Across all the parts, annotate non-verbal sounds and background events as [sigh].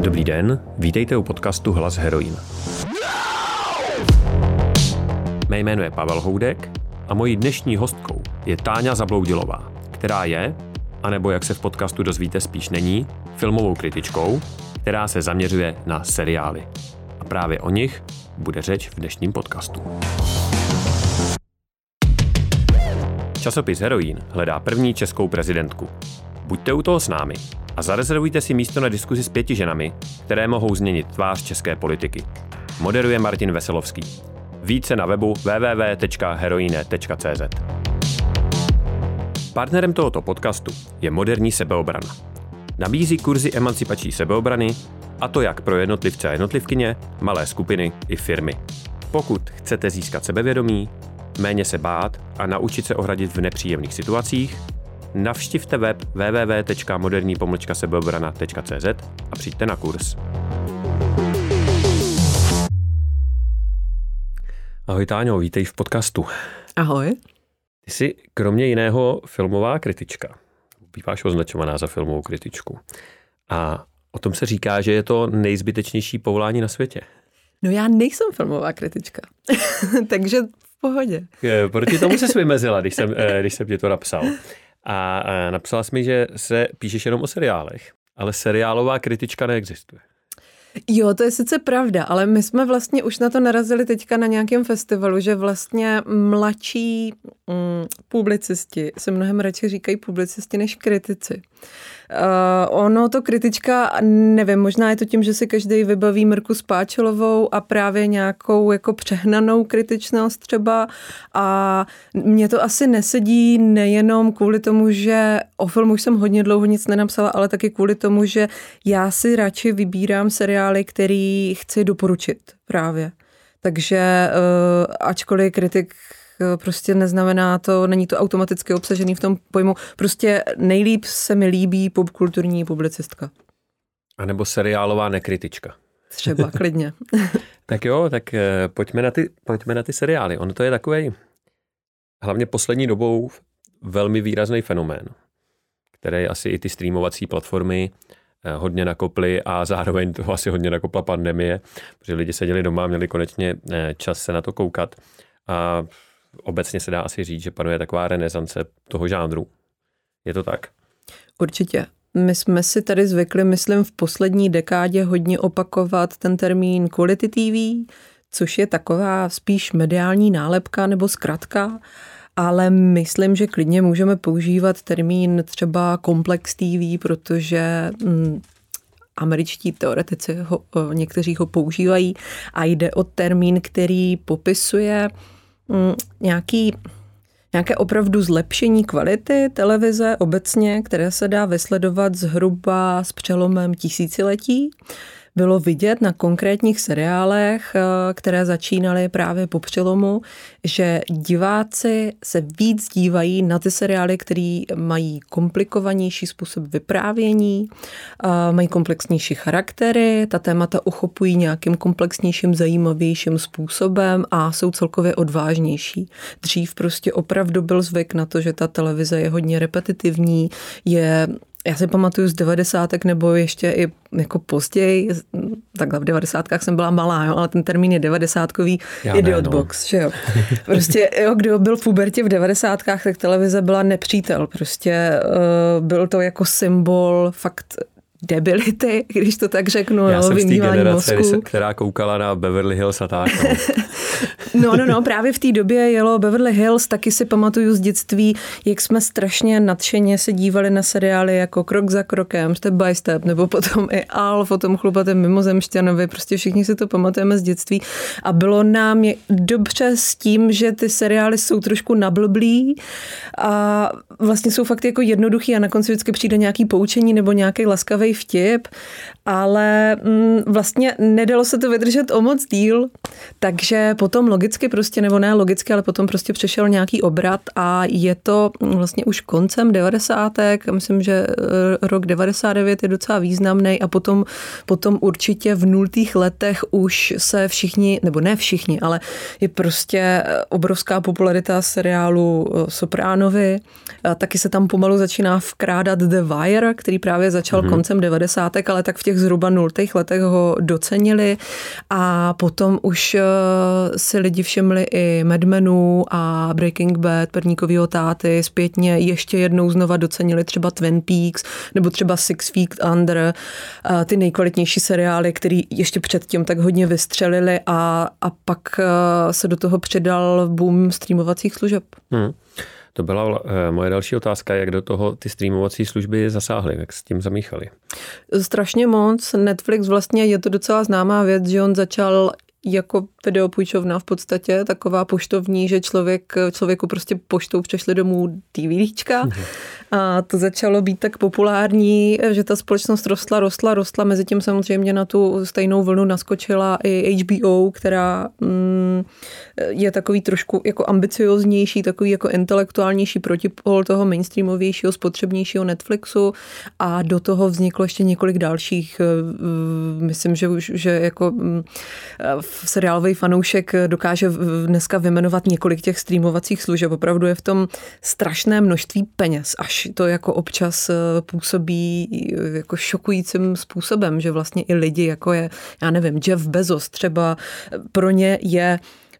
Dobrý den, vítejte u podcastu Hlas heroin. Mé jméno je Pavel Houdek a mojí dnešní hostkou je Táňa Zabloudilová, která je, anebo jak se v podcastu dozvíte spíš není, filmovou kritičkou, která se zaměřuje na seriály. A právě o nich bude řeč v dnešním podcastu. Časopis Heroin hledá první českou prezidentku. Buďte u toho s námi a zarezervujte si místo na diskuzi s pěti ženami, které mohou změnit tvář české politiky. Moderuje Martin Veselovský. Více na webu www.heroine.cz Partnerem tohoto podcastu je moderní sebeobrana. Nabízí kurzy emancipační sebeobrany, a to jak pro jednotlivce a jednotlivkyně, malé skupiny i firmy. Pokud chcete získat sebevědomí, méně se bát a naučit se ohradit v nepříjemných situacích, navštivte web www.moderní-sebeobrana.cz a přijďte na kurz. Ahoj Táňo, vítej v podcastu. Ahoj. Ty jsi kromě jiného filmová kritička. Býváš označovaná za filmovou kritičku. A o tom se říká, že je to nejzbytečnější povolání na světě. No já nejsem filmová kritička, [laughs] takže v pohodě. Proti tomu se vymezila, když jsem, eh, když jsem ti to napsal. A napsala jsi mi, že se píšeš jenom o seriálech, ale seriálová kritička neexistuje. Jo, to je sice pravda, ale my jsme vlastně už na to narazili teďka na nějakém festivalu, že vlastně mladší mm, publicisti se mnohem radši říkají publicisti než kritici. Uh, ono to kritička, nevím, možná je to tím, že si každý vybaví Mrku Spáčelovou a právě nějakou jako přehnanou kritičnost třeba a mně to asi nesedí nejenom kvůli tomu, že o filmu už jsem hodně dlouho nic nenapsala, ale taky kvůli tomu, že já si radši vybírám seriály, který chci doporučit právě. Takže uh, ačkoliv kritik Eh, prostě neznamená to, není to automaticky obsažený v tom pojmu. Prostě nejlíp se mi líbí popkulturní publicistka. A nebo seriálová nekritička. Třeba, [laughs] klidně. tak jo, tak eh, pojďme na, ty, pojďme na ty seriály. Ono to je takový hlavně poslední dobou velmi výrazný fenomén, který asi i ty streamovací platformy eh, hodně nakoply a zároveň toho asi hodně nakopla pandemie, protože lidi seděli doma a měli konečně čas se na to koukat. A obecně se dá asi říct, že panuje taková renesance toho žánru. Je to tak? Určitě. My jsme si tady zvykli, myslím, v poslední dekádě hodně opakovat ten termín quality TV, což je taková spíš mediální nálepka nebo zkratka, ale myslím, že klidně můžeme používat termín třeba komplex TV, protože hm, američtí teoretici ho, někteří ho používají a jde o termín, který popisuje Mm, nějaký nějaké opravdu zlepšení kvality televize obecně, které se dá vysledovat zhruba s přelomem tisíciletí bylo vidět na konkrétních seriálech, eh, které začínaly právě po přelomu, že diváci se víc dívají na ty seriály, které mají komplikovanější způsob vyprávění, eh, mají komplexnější charaktery, ta témata uchopují nějakým komplexnějším, zajímavějším způsobem a jsou celkově odvážnější. Dřív prostě opravdu byl zvyk na to, že ta televize je hodně repetitivní, je já si pamatuju z devadesátek nebo ještě i jako později, takhle v devadesátkách jsem byla malá, jo, ale ten termín je devadesátkový idiot no. box, že jo. [laughs] Prostě, jo, kdo byl v pubertě v devadesátkách, tak televize byla nepřítel, prostě uh, byl to jako symbol fakt debility, když to tak řeknu, Já no, jsem z té generace, mozku. která koukala na Beverly Hills a tak. No. [laughs] no, no, no, právě v té době jelo Beverly Hills, taky si pamatuju z dětství, jak jsme strašně nadšeně se dívali na seriály jako Krok za krokem, Step by Step, nebo potom i Alf, o tom chlupatém mimozemšťanovi, prostě všichni si to pamatujeme z dětství a bylo nám dobře s tím, že ty seriály jsou trošku nablblí a vlastně jsou fakt jako jednoduchý a na konci vždycky přijde nějaký poučení nebo nějaký laskavý vtip ale mm, vlastně nedalo se to vydržet o moc díl, takže potom logicky prostě, nebo ne logicky, ale potom prostě přešel nějaký obrat a je to vlastně už koncem 90. Myslím, že eh, rok 99 je docela významný a potom, potom určitě v nultých letech už se všichni, nebo ne všichni, ale je prostě eh, obrovská popularita seriálu eh, Sopránovi. Taky se tam pomalu začíná vkrádat The Wire, který právě začal mm-hmm. koncem 90. ale tak v těch zhruba nultých letech ho docenili a potom už si lidi všimli i Mad Menů a Breaking Bad, Perníkovýho táty, zpětně ještě jednou znova docenili třeba Twin Peaks nebo třeba Six Feet Under, ty nejkvalitnější seriály, který ještě předtím tak hodně vystřelili a, a pak se do toho přidal boom streamovacích služeb. Hmm. To byla eh, moje další otázka, jak do toho ty streamovací služby zasáhly, jak s tím zamíchali. Strašně moc. Netflix vlastně je to docela známá věc, že on začal jako videopůjčovna v podstatě, taková poštovní, že člověk, člověku prostě poštou přešli domů DVDčka. Mhm. A to začalo být tak populární, že ta společnost rostla, rostla, rostla. Mezitím samozřejmě na tu stejnou vlnu naskočila i HBO, která mm, je takový trošku jako ambicioznější, takový jako intelektuálnější protipol toho mainstreamovějšího, spotřebnějšího Netflixu a do toho vzniklo ještě několik dalších. Eh, myslím, že už že jako mm, seriálový fanoušek dokáže dneska vymenovat několik těch streamovacích služeb. Opravdu je v tom strašné množství peněz, až to jako občas eh, působí eh, jako šokujícím způsobem, že vlastně i lidi, jako je, já nevím, Jeff Bezos třeba, pro ně je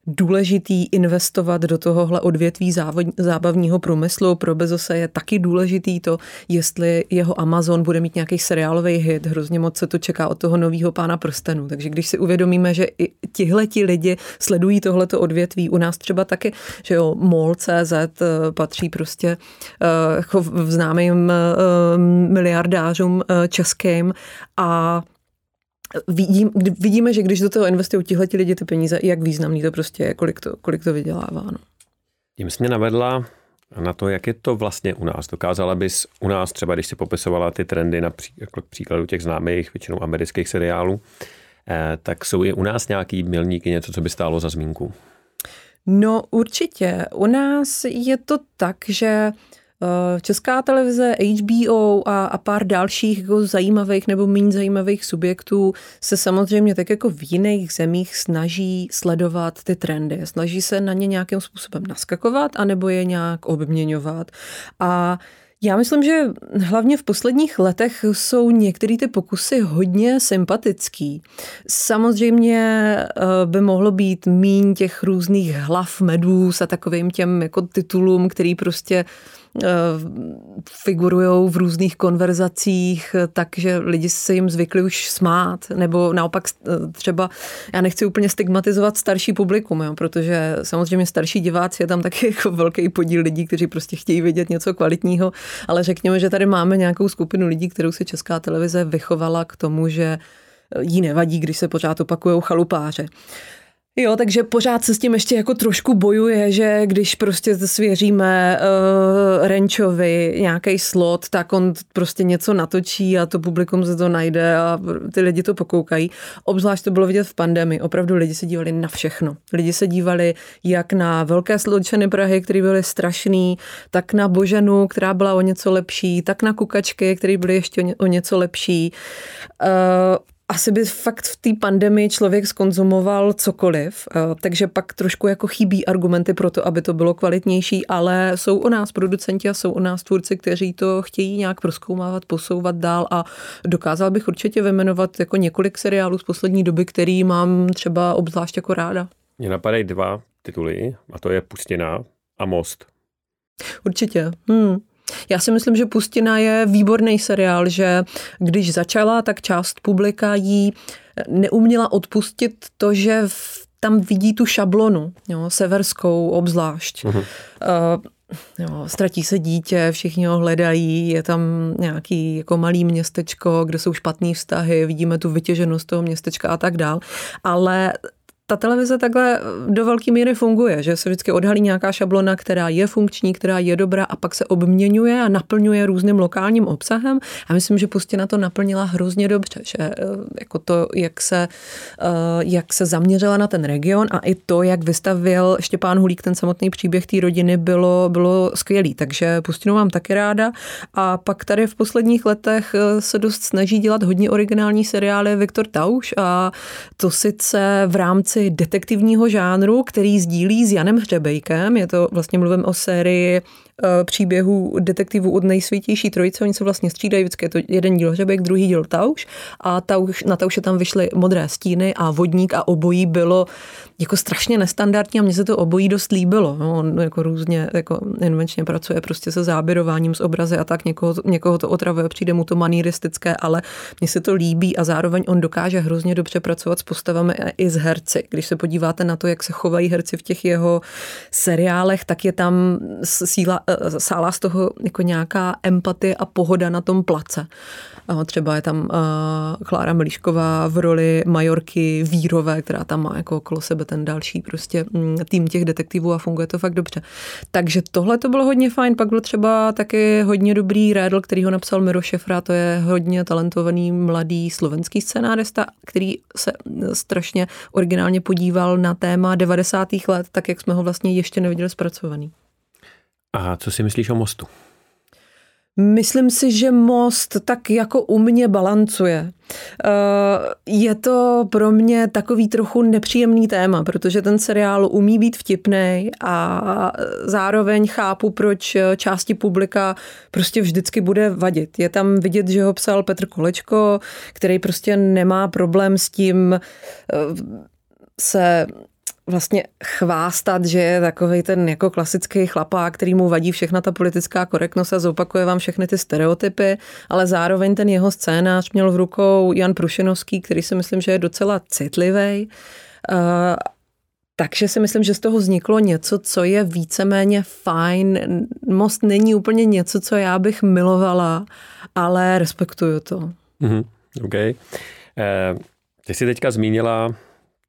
důležitý investovat do tohohle odvětví zábavního průmyslu. Pro Bezose je taky důležitý to, jestli jeho Amazon bude mít nějaký seriálový hit. Hrozně moc se to čeká od toho nového pána prstenů. Takže když si uvědomíme, že i tihleti lidi sledují tohleto odvětví, u nás třeba taky, že jo, MOL.cz eh, patří prostě uh, jako známým uh, miliardářům českým a vidím, kdy, vidíme, že když do toho investují tihleti lidi ty peníze, jak významný to prostě je, kolik to, kolik to vydělává. No. Tím jsi mě navedla na to, jak je to vlastně u nás. Dokázala bys u nás třeba, když si popisovala ty trendy na pří, jako příkladu těch známých, většinou amerických seriálů, eh, tak jsou i u nás nějaký milníky, něco, co by stálo za zmínku? No určitě. U nás je to tak, že Eh, Česká televize, HBO a, a pár dalších jako zajímavých nebo méně zajímavých subjektů se samozřejmě tak jako v jiných zemích snaží sledovat ty trendy. Snaží se na ně nějakým způsobem naskakovat anebo je nějak obměňovat. A já myslím, že hlavně v posledních letech jsou některé ty pokusy hodně sympatický. Samozřejmě eh, by mohlo být míň těch různých hlav medůz a takovým těm jako titulům, který prostě Eh, figurují v různých konverzacích, takže lidi se jim zvykli už smát, nebo naopak eh, třeba, já nechci úplně stigmatizovat starší publikum, jo, protože samozřejmě starší diváci je tam taky [laughs] jako velký podíl lidí, kteří prostě chtějí vidět něco kvalitního, ale řekněme, že tady máme nějakou skupinu lidí, kterou se česká televize vychovala k tomu, že jí nevadí, když se pořád opakují chalupáře. Jo, takže pořád se s tím ještě jako trošku bojuje, že když prostě svěříme uh, Renčovi nějaký slot, tak on prostě něco natočí a to publikum se to najde a ty lidi to pokoukají. Obzvlášť to bylo vidět v pandemii. Opravdu lidi se dívali na všechno. Lidi se dívali jak na velké sločeny Prahy, které byly strašný, tak na Boženu, která byla o něco lepší, tak na kukačky, které byly ještě o něco lepší. Uh, asi by fakt v té pandemii člověk skonzumoval cokoliv, eh, takže pak trošku jako chybí argumenty pro to, aby to bylo kvalitnější, ale jsou u nás producenti a jsou u nás tvůrci, kteří to chtějí nějak proskoumávat, posouvat dál a dokázal bych určitě vymenovat jako několik seriálů z poslední doby, který mám třeba obzvlášť jako ráda. Mně napadají dva tituly a to je Pustina a Most. Určitě. Hmm. Já si myslím, že Pustina je výborný seriál, že když začala, tak část publika jí neuměla odpustit to, že tam vidí tu šablonu, jo, severskou obzvlášť. Uh-huh. Uh, Jo, ztratí se dítě, všichni ho hledají, je tam nějaký jako malý městečko, kde jsou špatné vztahy, vidíme tu vytěženost toho městečka a tak dál. Ale ta televize takhle do velké míry funguje, že se vždycky odhalí nějaká šablona, která je funkční, která je dobrá a pak se obměňuje a naplňuje různým lokálním obsahem. A myslím, že Pustina to naplnila hrozně dobře, že eh, jako to, jak se, eh, jak se zaměřila na ten region a i to, jak vystavil Štěpán Hulík ten samotný příběh té rodiny, bylo, bylo skvělý. Takže Pustinu mám taky ráda. A pak tady v posledních letech eh, se dost snaží dělat hodně originální seriály Viktor Tauš a to sice v rámci detektivního žánru, který sdílí s Janem Hřebejkem. Je to vlastně mluvím o sérii příběhů detektivů od nejsvětější trojice. Oni se vlastně střídají, vždycky je to jeden díl Hřebek, druhý díl Tauš a Tauš, na Tauše tam vyšly modré stíny a vodník a obojí bylo jako strašně nestandardní a mně se to obojí dost líbilo. No, on jako různě jako invenčně pracuje prostě se záběrováním z obrazy a tak někoho, někoho to otravuje, přijde mu to manieristické, ale mně se to líbí a zároveň on dokáže hrozně dobře pracovat s postavami i s herci. Když se podíváte na to, jak se chovají herci v těch jeho seriálech, tak je tam síla, eh, sála z toho jako nějaká empatie a pohoda na tom place. Třeba je tam uh, Klára Melíšková v roli majorky Vírové, která tam má jako okolo sebe ten další prostě mm, tým těch detektivů a funguje to fakt dobře. Takže tohle to bylo hodně fajn. Pak byl třeba taky hodně dobrý Rédl, který ho napsal Miro Šefra, to je hodně talentovaný mladý slovenský scénárista, který se strašně originálně podíval na téma 90. let, tak jak jsme ho vlastně ještě neviděli zpracovaný. A co si myslíš o mostu? Myslím si, že most tak jako u mě balancuje. Eh, je to pro mě takový trochu nepříjemný téma, protože ten seriál umí být vtipný a zároveň chápu, proč části publika prostě vždycky bude vadit. Je tam vidět, že ho psal Petr Kolečko, který prostě nemá problém s tím eh, se vlastně chvástat, že je takový ten jako klasický chlapák, který mu vadí všechna ta politická korektnost a zopakuje vám všechny ty stereotypy, ale zároveň ten jeho scénář měl v rukou Jan Prušenovský, který si myslím, že je docela citlivý. Uh, takže si myslím, že z toho vzniklo něco, co je víceméně fajn. Most není úplně něco, co já bych milovala, ale respektuju to. Mm-hmm. OK. Eh, ty jsi teďka zmínila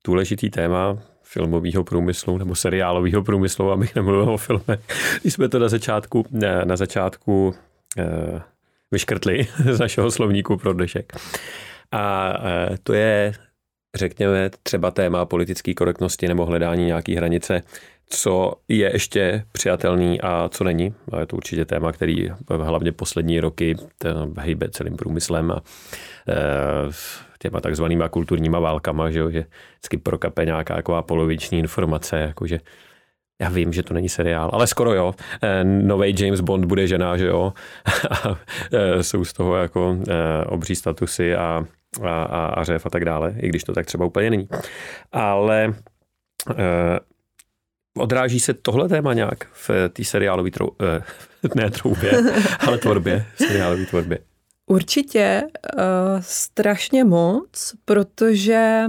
důležitý téma filmového průmyslu nebo seriálového průmyslu, abych nemluvil o filmech. Když jsme to na začátku, na začátku eh, vyškrtli [laughs] z našeho slovníku pro dnešek. A eh, to je, řekněme, třeba téma politické korektnosti nebo hledání nějaké hranice, co je ještě přijatelný a co není. A je to určitě téma, který hlavně poslední roky hejbe celým průmyslem a eh, těma takzvanýma kulturníma válkama, že, že vždycky prokape nějaká taková poloviční informace, jakože já vím, že to není seriál, ale skoro jo. Eh, Nový James Bond bude žena, že jo. [laughs] a eh, jsou z toho jako eh, obří statusy a, a, a, a řev a tak dále, i když to tak třeba úplně není. Ale odráží se tohle téma nějak v té seriálové trou, [laughs] ne troubě, ale tvorbě, seriálové tvorbě? Určitě uh, strašně moc, protože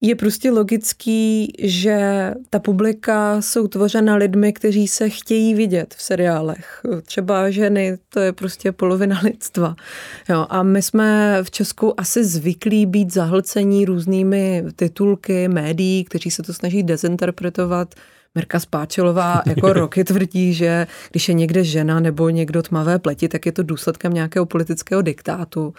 je prostě logický, že ta publika jsou tvořena lidmi, kteří se chtějí vidět v seriálech. Třeba ženy, to je prostě polovina [laughs] lidstva. Jo, a my jsme v Česku asi zvyklí být zahlcení různými titulky médií, kteří se to snaží dezinterpretovat Mirka Spáčelová jako [laughs] roky tvrdí, že když je někde žena nebo někdo tmavé pleti, tak je to důsledkem nějakého politického diktátu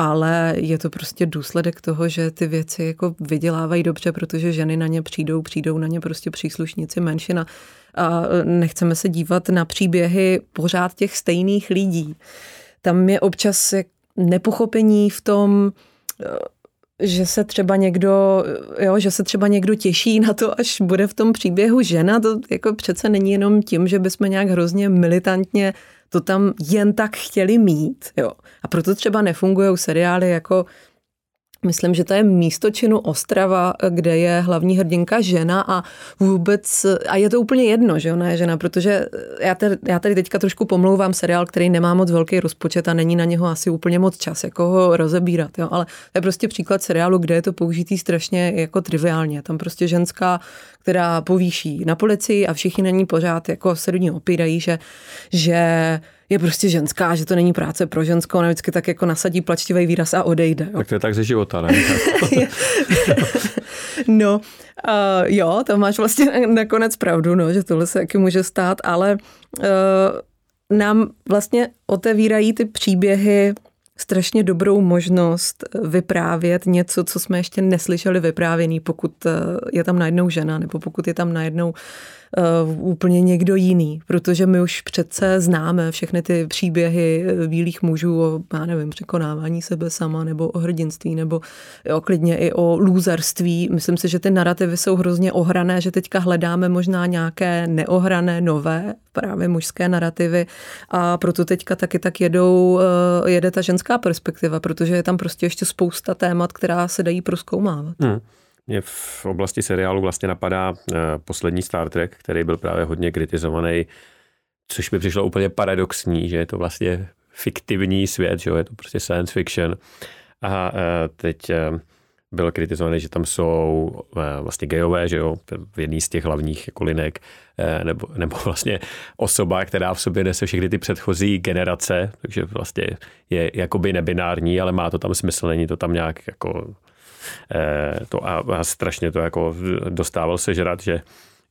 ale je to prostě důsledek toho, že ty věci jako vydělávají dobře, protože ženy na ně přijdou, přijdou na ně prostě příslušníci menšina a nechceme se dívat na příběhy pořád těch stejných lidí. Tam je občas nepochopení v tom, že se třeba někdo, jo, že se třeba někdo těší na to, až bude v tom příběhu žena, to jako přece není jenom tím, že bychom nějak hrozně militantně to tam jen tak chtěli mít, jo. A proto třeba nefungují seriály jako Myslím, že to je místo činu Ostrava, kde je hlavní hrdinka žena a vůbec, a je to úplně jedno, že ona je žena, protože já tady, já tady teďka trošku pomlouvám seriál, který nemá moc velký rozpočet a není na něho asi úplně moc čas, jako ho rozebírat, jo, ale to je prostě příklad seriálu, kde je to použitý strašně jako triviálně. Tam prostě ženská, která povýší na policii a všichni na ní pořád jako se do ní opírají, že, že je prostě ženská, že to není práce pro ženskou, ona vždycky tak jako nasadí plačtivý výraz a odejde. Jo. Tak to je tak ze života, ne? [laughs] no, uh, jo, to máš vlastně nakonec pravdu, no, že tohle se taky může stát, ale uh, nám vlastně otevírají ty příběhy strašně dobrou možnost vyprávět něco, co jsme ještě neslyšeli vyprávěný, pokud je tam najednou žena nebo pokud je tam najednou uh, úplně někdo jiný, protože my už přece známe všechny ty příběhy bílých mužů o, já nevím, překonávání sebe sama, nebo o hrdinství, nebo jo, klidně i o lůzarství. Myslím si, že ty narrativy jsou hrozně ohrané, že teďka hledáme možná nějaké neohrané, nové, právě mužské narrativy a proto teďka taky tak jedou, uh, jede ta ženská perspektiva, protože je tam prostě ještě spousta témat, která se dají proskoumávat. Hmm. Mě v oblasti seriálu vlastně napadá eh, poslední Star Trek, který byl právě hodně kritizovaný, což mi přišlo úplně paradoxní, že je to vlastně fiktivní svět, že jo, je to prostě science fiction. A eh, teď eh, byl kritizovaný, že tam jsou vlastně gejové, že jo, v jedný z těch hlavních jako linek, nebo, nebo [laughs] vlastně osoba, která v sobě nese všechny ty předchozí generace, takže vlastně je jakoby nebinární, ale má to tam smysl, není to tam nějak jako to a, a strašně to jako dostával se žrat, že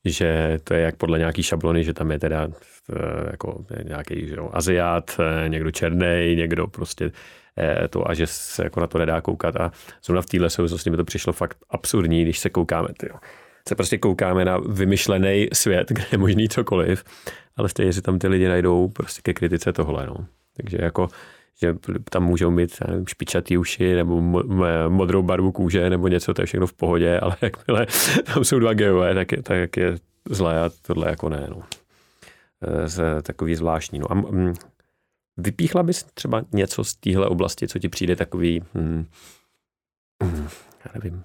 že to je jak podle nějaký šablony, že tam je teda eh, jako nějaký že jo, aziát, eh, někdo černý, někdo prostě to a že se jako na to nedá koukat a zrovna v téhle souvislosti mi to přišlo fakt absurdní, když se koukáme, tyjo. se prostě koukáme na vymyšlený svět, [laughs] kde je možný cokoliv, ale stejně si tam ty lidi najdou prostě ke kritice tohle, no. Takže jako že tam můžou mít špičatý uši nebo modrou barvu kůže nebo něco, to je všechno v pohodě, ale jakmile [laughs] tam jsou dva geové, tak je, tak je zlé a tohle jako ne. No. Z, takový zvláštní. No a vypíchla bys třeba něco z téhle oblasti, co ti přijde takový, mm, mm, já nevím,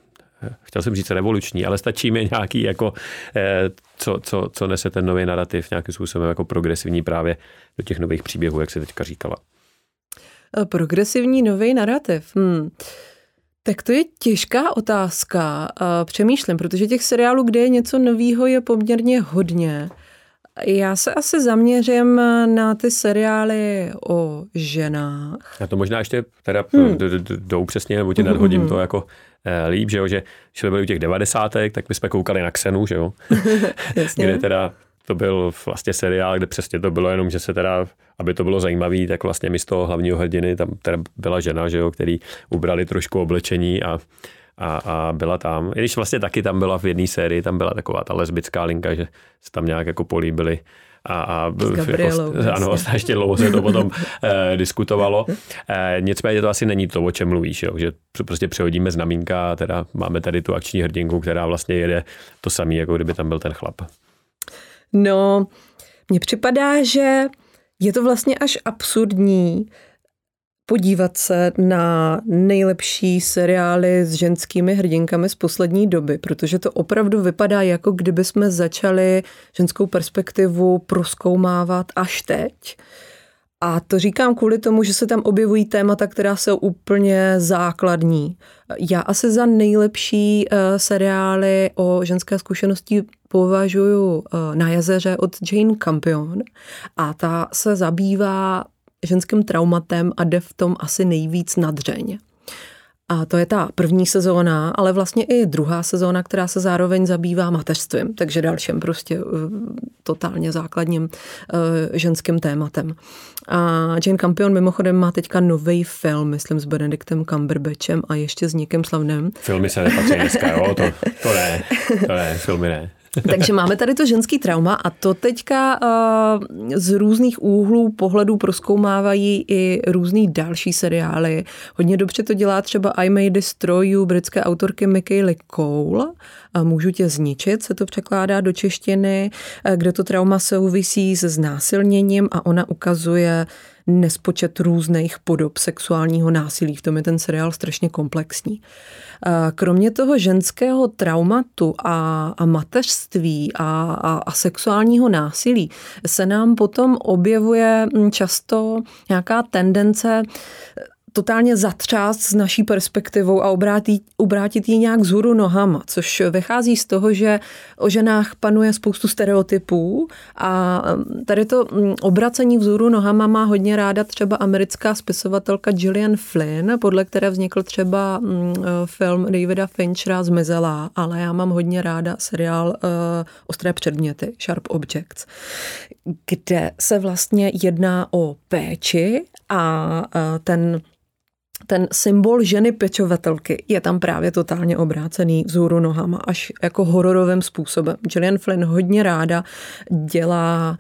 chtěl jsem říct revoluční, ale stačí mi nějaký, jako, eh, co, co, co nese ten nový narrativ nějakým způsobem jako progresivní právě do těch nových příběhů, jak se teďka říkala. Eh, progresivní nový narrativ. Hmm. Tak to je těžká otázka. Eh, přemýšlím, protože těch seriálů, kde je něco nového, je poměrně hodně. Já se asi zaměřím na ty seriály o ženách. Já to možná ještě teda hmm. jdou přesně, nebo tě nadhodím hmm. to jako eh, líp, že jo, že jsme byli u těch devadesátek, tak my jsme koukali na Xenu, že jo, [laughs] [laughs] kde teda to byl vlastně seriál, kde přesně to bylo jenom, že se teda, aby to bylo zajímavý, tak vlastně místo hlavního hrdiny tam teda byla žena, že jo, který ubrali trošku oblečení a, a, a byla tam. I když vlastně taky tam byla v jedné sérii, tam byla taková ta lesbická linka, že se tam nějak jako políbili a, a Gabrielou, jako, ano, ještě dlouho se to potom eh, diskutovalo. Eh, nicméně to asi není to, o čem mluvíš, jo, že prostě přehodíme znamínka a teda máme tady tu akční hrdinku, která vlastně jede to samé, jako kdyby tam byl ten chlap. No, mně připadá, že je to vlastně až absurdní podívat se na nejlepší seriály s ženskými hrdinkami z poslední doby, protože to opravdu vypadá, jako kdyby jsme začali ženskou perspektivu proskoumávat až teď. A to říkám kvůli tomu, že se tam objevují témata, která jsou úplně základní. Já asi za nejlepší uh, seriály o ženské zkušenosti považuji uh, Na jezeře od Jane Campion a ta se zabývá ženským traumatem a jde v tom asi nejvíc nadřeň. A to je ta první sezóna, ale vlastně i druhá sezóna, která se zároveň zabývá mateřstvím, takže dalším prostě uh, totálně základním uh, ženským tématem. A Jane Campion mimochodem má teďka nový film, myslím s Benediktem Cumberbatchem a ještě s někým slavným. Filmy se nepatří dneska, jo? To, to ne, to ne, filmy ne. [laughs] Takže máme tady to ženský trauma a to teďka uh, z různých úhlů pohledů proskoumávají i různý další seriály. Hodně dobře to dělá třeba I May Destroy You britské autorky Michaely Cole. A můžu tě zničit, se to překládá do češtiny, kde to trauma souvisí se znásilněním a ona ukazuje nespočet různých podob sexuálního násilí. V tom je ten seriál strašně komplexní. Kromě toho ženského traumatu a, a mateřství a, a, a sexuálního násilí se nám potom objevuje často nějaká tendence totálně zatřást s naší perspektivou a obrátit, obrátit ji nějak zhůru nohama, což vychází z toho, že o ženách panuje spoustu stereotypů a mm, tady to mm, obracení vzhůru nohama má hodně ráda třeba americká spisovatelka Gillian Flynn, podle které vznikl třeba mm, film Davida Finchera Zmizelá, ale já mám hodně ráda seriál uh, Ostré předměty, Sharp Objects, kde se vlastně jedná o péči a uh, ten ten symbol ženy pečovatelky je tam právě totálně obrácený vzhůru nohama, až jako hororovým způsobem. Gillian Flynn hodně ráda dělá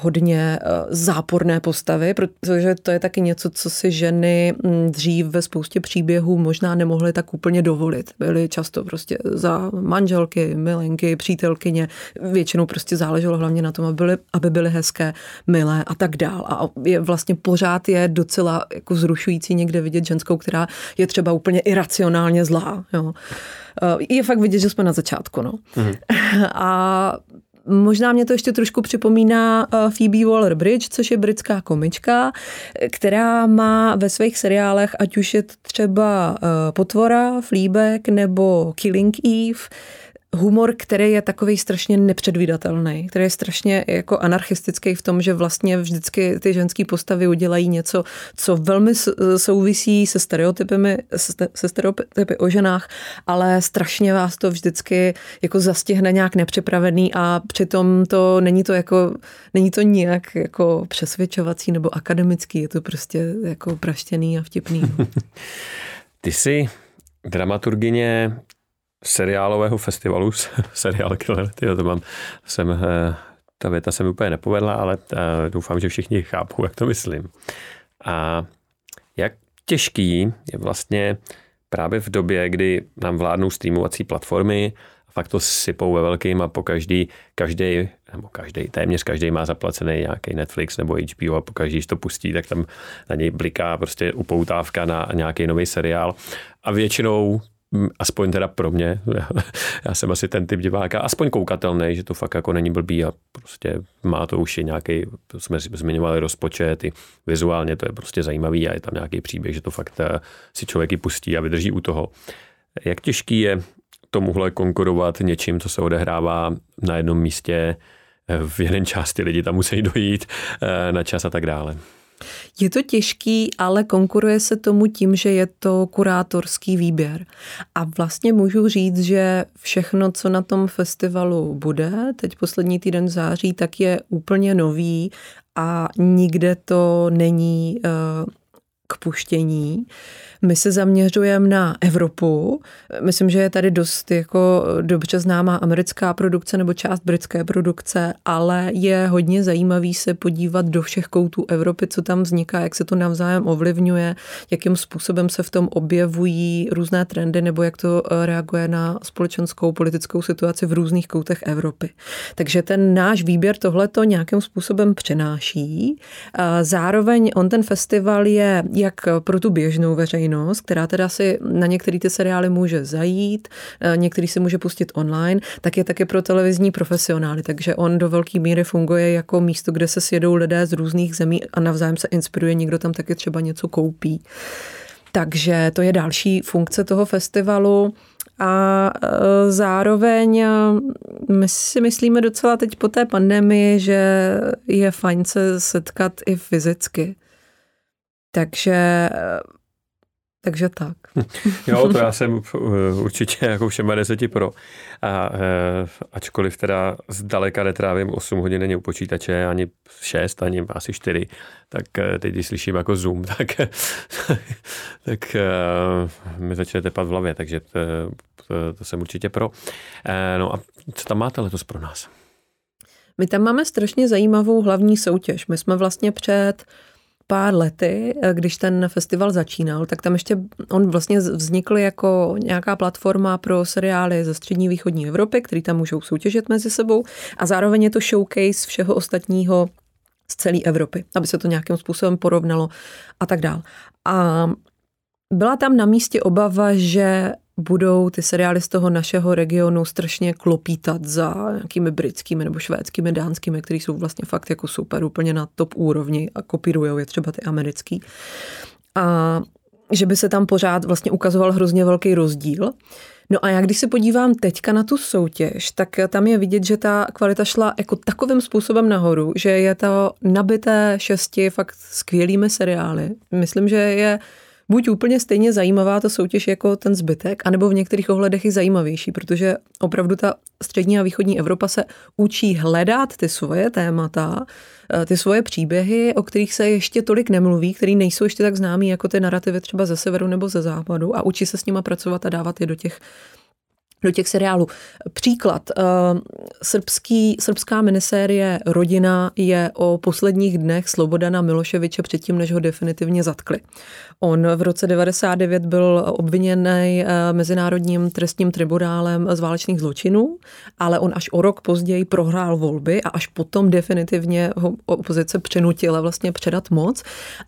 hodně eh, záporné postavy, protože to je taky něco, co si ženy mm, dřív ve spoustě příběhů možná nemohly tak úplně dovolit. Byly často prostě za manželky, milenky, přítelkyně. Většinou prostě záleželo hlavně na tom, aby byly, aby byly hezké, milé a tak dál. A je vlastně pořád je docela jako zrušující někde vidět ženskou, která je třeba úplně iracionálně zlá. Jo. Eh, je fakt vidět, že jsme na začátku. No. Mm-hmm. [laughs] A Možná mě to ještě trošku připomíná eh, Phoebe Waller-Bridge, což je britská komička, která má ve svých seriálech, ať už je třeba eh, Potvora, Fleabag nebo Killing Eve, humor, který je takový strašně nepředvídatelný, který je strašně jako anarchistický v tom, že vlastně vždycky ty ženské postavy udělají něco, co velmi souvisí se stereotypy, se stereotypy o ženách, ale strašně vás to vždycky jako zastihne nějak nepřipravený a přitom to není to jako, není to nijak jako přesvědčovací nebo akademický, je to prostě jako praštěný a vtipný. No. [laughs] Ty jsi dramaturgině seriálového festivalu, [laughs] seriál killer, tyjo, to mám, jsem, eh, ta věta se mi úplně nepovedla, ale eh, doufám, že všichni chápou, jak to myslím. A jak těžký je vlastně právě v době, kdy nám vládnou streamovací platformy, fakt to sypou ve velkým a po každý, každý, nebo každý, téměř každý má zaplacený nějaký Netflix nebo HBO a po každý, když to pustí, tak tam na něj bliká prostě upoutávka na nějaký nový seriál. A většinou aspoň teda pro mě, [laughs] já jsem asi ten typ diváka, aspoň koukatelný, že to fakt jako není blbý a prostě má to už i nějaký, jsme zmiňovali rozpočet, i vizuálně to je prostě zajímavý a je tam nějaký příběh, že to fakt eh, si člověk i pustí a vydrží u toho. Jak těžký je tomuhle konkurovat něčím, co se odehrává na jednom místě eh, v jeden čas, ty lidi tam musí dojít eh, na čas a tak dále. Je to těžký, ale konkuruje se tomu tím, že je to kurátorský výběr. A vlastně můžu říct, že všechno, co na tom festivalu bude, teď poslední týden září, tak je úplně nový a nikde to není uh, k puštění. My se zaměřujeme na Evropu. Myslím, že je tady dost jako dobře známá americká produkce nebo část britské produkce, ale je hodně zajímavý se podívat do všech koutů Evropy, co tam vzniká, jak se to navzájem ovlivňuje, jakým způsobem se v tom objevují různé trendy nebo jak to eh, reaguje na společenskou politickou situaci v různých koutech Evropy. Takže ten náš výběr tohle to nějakým způsobem přenáší. Zároveň on ten festival je jak pro tu běžnou veřejnost, která teda si na některé ty seriály může zajít, eh, některý si může pustit online, tak je taky pro televizní profesionály. Takže on do velké míry funguje jako místo, kde se sjedou lidé z různých zemí a navzájem se inspiruje, někdo tam taky třeba něco koupí. Takže to je další funkce toho festivalu. A eh, zároveň eh, my si myslíme docela teď po té pandemii, že je fajn se setkat i fyzicky. Takže takže tak. [laughs] Jo, to já jsem eh, určitě jako všema deseti pro. A eh, ačkoliv teda zdaleka netrávím 8 hodin není u počítače, ani 6, ani asi 4, tak eh, teď, když slyším jako Zoom, [laughs] tak, tak mi začne tepat v hlavě, takže to, to, to jsem určitě pro. No a co tam máte letos pro nás? My tam máme strašně zajímavou hlavní soutěž. My jsme vlastně před pár lety, eh, když ten festival začínal, tak tam ještě on vlastně vznikl jako nějaká platforma pro seriály ze střední východní Evropy, který tam můžou soutěžit mezi sebou a zároveň je to showcase všeho ostatního z celé Evropy, aby se to nějakým způsobem porovnalo a tak dál. A byla tam na místě obava, že budou ty seriály z toho našeho regionu strašně klopítat za nějakými britskými nebo švédskými, dánskými, které jsou vlastně fakt jako super, úplně na top úrovni a kopírujou je třeba ty americký. a že by se tam pořád vlastně ukazoval hrozně velký rozdíl. No a já když se podívám teďka na tu soutěž, tak tam je vidět, že ta kvalita šla jako takovým způsobem nahoru, že je to nabité šesti fakt skvělými seriály. Myslím, že je buď úplně stejně zajímavá ta soutěž jako ten zbytek, anebo v některých ohledech i zajímavější, protože opravdu ta střední a východní Evropa se učí hledat ty svoje témata, eh, ty svoje příběhy, o kterých se ještě tolik nemluví, který nejsou ještě tak známý jako ty narrativy třeba ze severu nebo ze západu a učí se s nima pracovat a dávat je do těch do těch seriálů. Příklad. Eh, srbský, srbská minisérie Rodina je o posledních dnech Slobodana Miloševiče předtím, než ho definitivně zatkli. On v roce 99 byl obviněný eh, Mezinárodním trestním tribunálem z válečných zločinů, ale on až o rok později prohrál volby a až potom definitivně ho opozice přenutila vlastně předat moc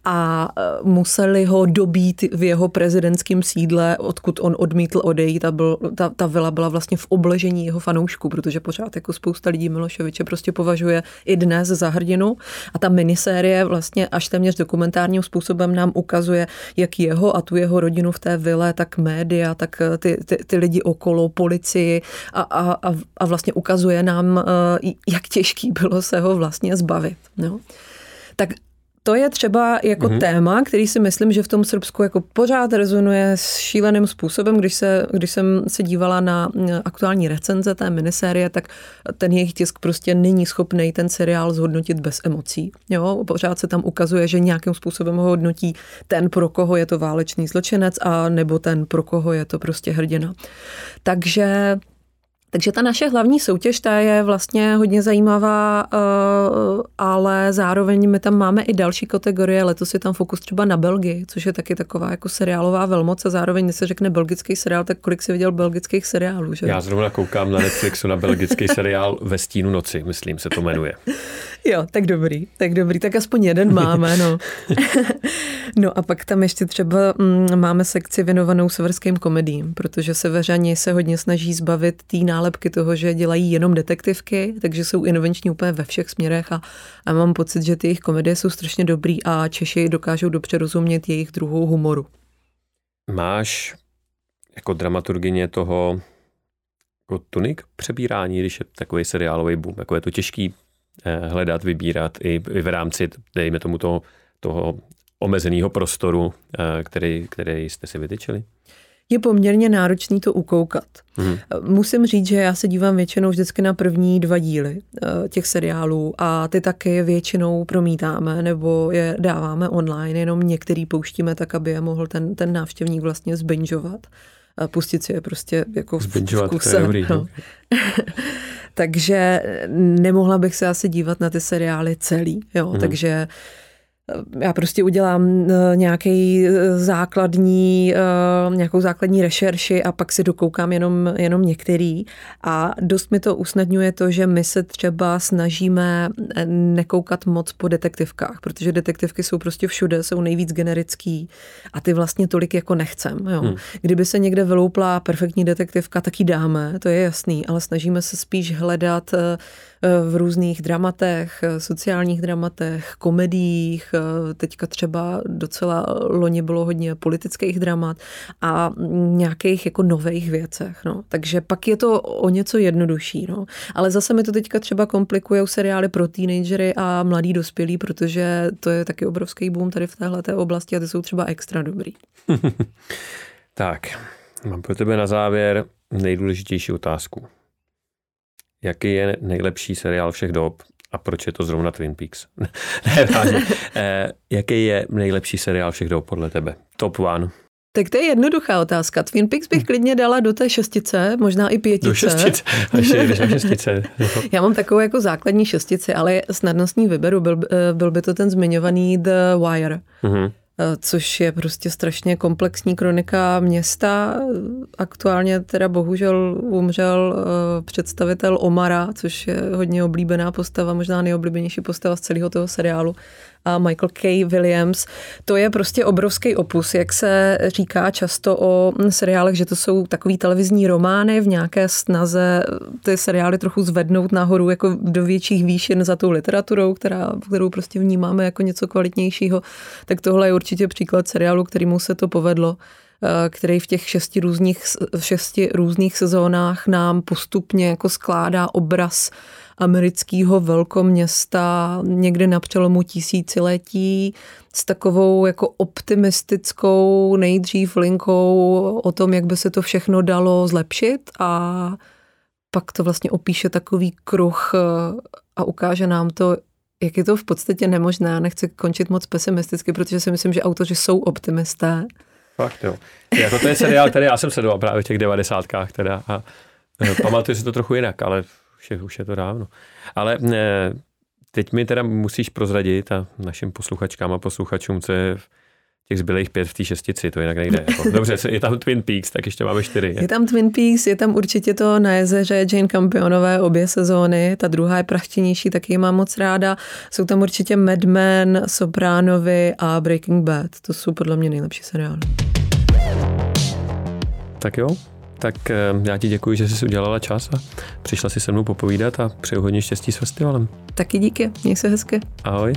a eh, museli ho dobít v jeho prezidentském sídle, odkud on odmítl odejít a byl, ta, ta vila byla vlastně v obležení jeho fanoušků, protože pořád jako spousta lidí Miloševiče prostě považuje i dnes za hrdinu a ta minisérie vlastně až téměř dokumentárním způsobem nám ukazuje, jak jeho a tu jeho rodinu v té vile, tak média, tak eh, ty, ty, ty lidi okolo, policii a, a, a vlastně ukazuje nám, eh, jak těžký bylo se ho vlastně zbavit. No. Tak to je třeba jako mm-hmm. téma, který si myslím, že v tom Srbsku jako pořád rezonuje s šíleným způsobem. Když, se, když jsem se dívala na aktuální recenze té minisérie, tak ten jejich tisk prostě není schopný ten seriál zhodnotit bez emocí. Jo? Pořád se tam ukazuje, že nějakým způsobem ho hodnotí ten, pro koho je to válečný zločinec a nebo ten, pro koho je to prostě hrdina. Takže takže ta naše hlavní soutěž, ta je vlastně hodně zajímavá, eh, ale zároveň my tam máme i další kategorie. Letos je tam fokus třeba na Belgii, což je taky taková jako seriálová velmoc a zároveň, když se řekne belgický seriál, tak kolik si viděl belgických seriálů? Že? Já zrovna koukám na Netflixu na belgický seriál Ve stínu noci, myslím se to jmenuje. [laughs] Jo, tak dobrý, tak dobrý, tak aspoň jeden máme, no. [laughs] no a pak tam ještě třeba mm, máme sekci věnovanou severským komedím, protože severani se hodně snaží zbavit té nálepky toho, že dělají jenom detektivky, takže jsou invenční úplně ve všech směrech a, a mám pocit, že ty jejich komedie jsou strašně dobrý a Češi dokážou dobře rozumět jejich druhou humoru. Máš jako dramaturgině toho jako tunik přebírání, když je takový seriálový boom, jako je to těžký hledat, vybírat i, i v rámci, dejme tomu, toho, toho omezeného prostoru, eh, který, který jste si vytyčili? Je poměrně náročný to ukoukat. Hmm. Musím říct, že já se dívám většinou vždycky na první dva díly těch seriálů a ty taky většinou promítáme nebo je dáváme online, jenom některý pouštíme tak, aby je mohl ten, ten návštěvník vlastně zbinžovat. Pustit si je prostě jako Zbinžovat, v kuse. To je dobrý, no. [laughs] takže nemohla bych se asi dívat na ty seriály celý, jo, hmm. takže já prostě udělám eh, nějaký eh, základní, eh, nějakou základní rešerši a pak si dokoukám jenom, jenom některý. A dost mi to usnadňuje to, že my se třeba snažíme nekoukat moc po detektivkách, protože detektivky jsou prostě všude, jsou nejvíc generický a ty vlastně tolik jako nechcem. Jo. Hmm. Kdyby se někde vyloupla perfektní detektivka, tak ji dáme, to je jasný, ale snažíme se spíš hledat v různých dramatech, sociálních dramatech, komediích, teďka třeba docela loni bylo hodně politických dramat a nějakých jako nových věcech. No. Takže pak je to o něco jednodušší. No. Ale zase mi to teďka třeba komplikuje seriály pro teenagery a mladý dospělí, protože to je taky obrovský boom tady v téhle oblasti a ty jsou třeba extra dobrý. [laughs] tak, mám pro tebe na závěr nejdůležitější otázku. Jaký je nejlepší seriál všech dob a proč je to zrovna Twin Peaks? [laughs] ne, vážně. Eh, jaký je nejlepší seriál všech dob podle tebe? Top one. Tak to je jednoduchá otázka. Twin Peaks bych klidně dala do té šestice, možná i pětice. Do šestice, [laughs] ještě šestice. [laughs] Já mám takovou jako základní šestici, ale snadnostní vyberu. Byl, eh, byl by to ten zmiňovaný The Wire. Mm-hmm. Eh, což je prostě strašně komplexní kronika města. Aktuálně teda bohužel umřel eh, představitel Omara, což je hodně oblíbená postava, možná nejoblíbenější postava z celého toho seriálu. A Michael K. Williams. To je prostě obrovský opus, jak se říká často o seriálech, že to jsou takový televizní romány v nějaké snaze ty seriály trochu zvednout nahoru jako do větších výšin za tou literaturou, která, kterou prostě vnímáme jako něco kvalitnějšího. Tak tohle je určitě příklad seriálu, kterýmu se to povedlo. Eh, který v těch šesti různých, šesti různých sezónách nám postupně jako skládá obraz amerického velkoměsta někde na přelomu tisíciletí s takovou jako optimistickou nejdřív linkou o tom, jak by se to všechno dalo zlepšit a pak to vlastně opíše takový kruh eh, a ukáže nám to, jak je to v podstatě nemožné. Nechci končit moc pesimisticky, protože si myslím, že autoři jsou optimisté Fakt jo. Jako to je seriál, který já jsem sledoval právě v těch devadesátkách teda a e, pamatuju si to trochu jinak, ale už je, už je to dávno. Ale ne, teď mi teda musíš prozradit a našim posluchačkám a posluchačům, co je těch zbylých pět v té šestici, to jinak nejde. Jako. [laughs] Dobře, je tam Twin Peaks, tak ještě máme čtyři. Je tam Twin Peaks, je tam určitě to na jezeře Jane Campionové obě sezóny, ta druhá je prachtěnější, taky ji mám moc ráda. Jsou tam určitě Mad Men, Sopranovi a Breaking Bad, to jsou podle mě nejlepší seriály. Tak jo, tak eh, já ti děkuji, že jsi udělala čas a přišla si se mnou popovídat a přeju hodně štěstí s festivalem. Taky díky, měj se hezky. Ahoj.